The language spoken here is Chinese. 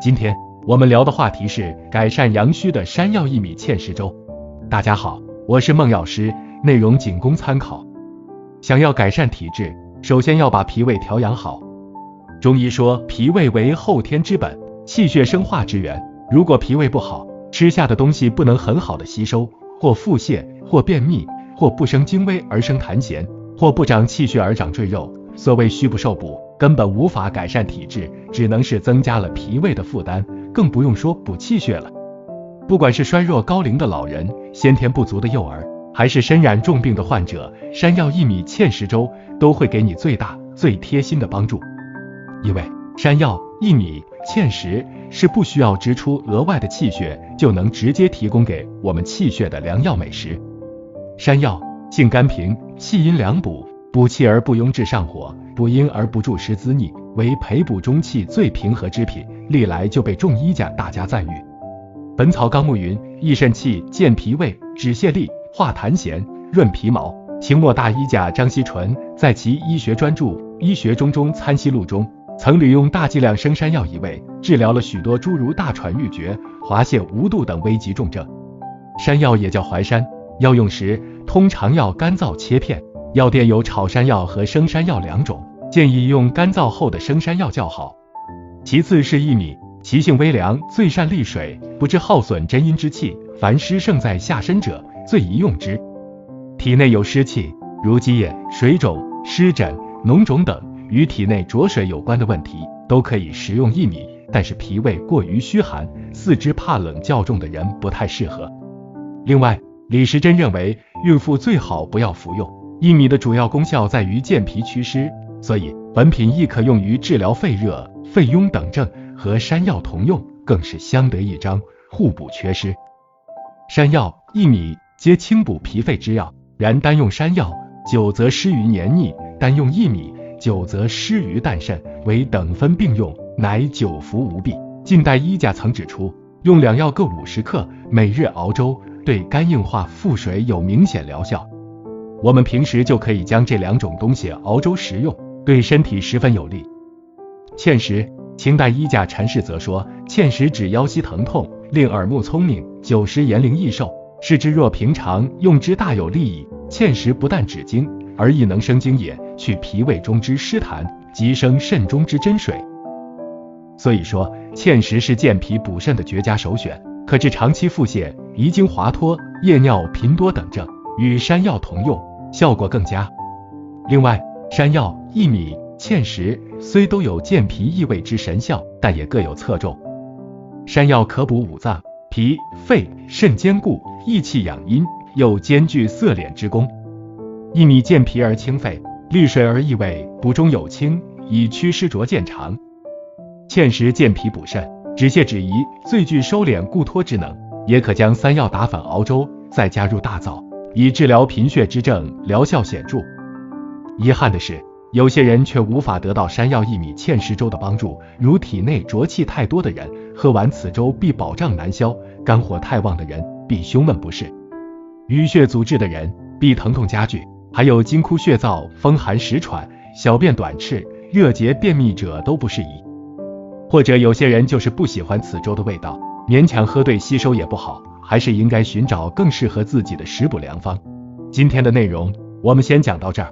今天我们聊的话题是改善阳虚的山药薏米芡实粥。大家好，我是孟药师，内容仅供参考。想要改善体质，首先要把脾胃调养好。中医说，脾胃为后天之本，气血生化之源。如果脾胃不好，吃下的东西不能很好的吸收，或腹泻，或便秘，或不生精微而生痰涎，或不长气血而长赘肉。所谓虚不受补，根本无法改善体质，只能是增加了脾胃的负担，更不用说补气血了。不管是衰弱高龄的老人，先天不足的幼儿，还是身染重病的患者，山药薏米芡实粥都会给你最大、最贴心的帮助。因为山药、薏米、芡实是不需要支出额外的气血，就能直接提供给我们气血的良药美食。山药性甘平，气阴凉补，补气而不壅滞上火，补阴而不助湿滋腻，为培补中气最平和之品，历来就被众医家大加赞誉。《本草纲目》云：益肾气，健脾胃，止泻痢，化痰涎，润皮毛。清末大医家张锡纯在其医学专著《医学中中参西录》中，曾屡用大剂量生山药一味，治疗了许多诸如大喘欲绝、滑泻无度等危急重症。山药也叫淮山，药用时通常要干燥切片，药店有炒山药和生山药两种，建议用干燥后的生山药较好。其次是薏米。其性微凉，最善利水，不致耗损真阴之气。凡湿盛在下身者，最宜用之。体内有湿气，如积液、水肿、湿疹、脓肿等，与体内浊水有关的问题，都可以食用薏米。但是脾胃过于虚寒、四肢怕冷较重的人不太适合。另外，李时珍认为，孕妇最好不要服用薏米的主要功效在于健脾祛湿，所以本品亦可用于治疗肺热、肺痈等症。和山药同用，更是相得益彰，互补缺失。山药、薏米皆清补脾肺之药，然单用山药，久则湿于黏腻；单用薏米，久则湿于淡渗，为等分并用，乃久服无弊。近代医家曾指出，用两药各五十克，每日熬粥，对肝硬化、腹水有明显疗效。我们平时就可以将这两种东西熬粥食用，对身体十分有利。芡实。清代医家陈氏则说，芡实止腰膝疼痛，令耳目聪明，久食延龄益寿。视之若平常用之，大有利益。芡实不但止惊，而亦能生津也，去脾胃中之湿痰，及生肾中之真水。所以说，芡实是健脾补肾的绝佳首选，可治长期腹泻、遗精滑脱、夜尿频多等症，与山药同用，效果更佳。另外，山药、薏米。芡实虽都有健脾益胃之神效，但也各有侧重。山药可补五脏、脾、肺、肾兼顾，益气养阴，又兼具色敛之功。薏米健脾而清肺，利水而益胃，补中有清，以祛湿浊见长。芡实健脾补肾，止泻止遗，最具收敛固脱之能。也可将山药打粉熬粥，再加入大枣，以治疗贫血之症，疗效显著。遗憾的是。有些人却无法得到山药薏米芡实粥的帮助，如体内浊气太多的人，喝完此粥必饱胀难消；肝火太旺的人必胸闷不适；淤血阻滞的人必疼痛加剧；还有惊哭血燥、风寒时喘、小便短赤、热结便秘者都不适宜。或者有些人就是不喜欢此粥的味道，勉强喝对吸收也不好，还是应该寻找更适合自己的食补良方。今天的内容我们先讲到这儿。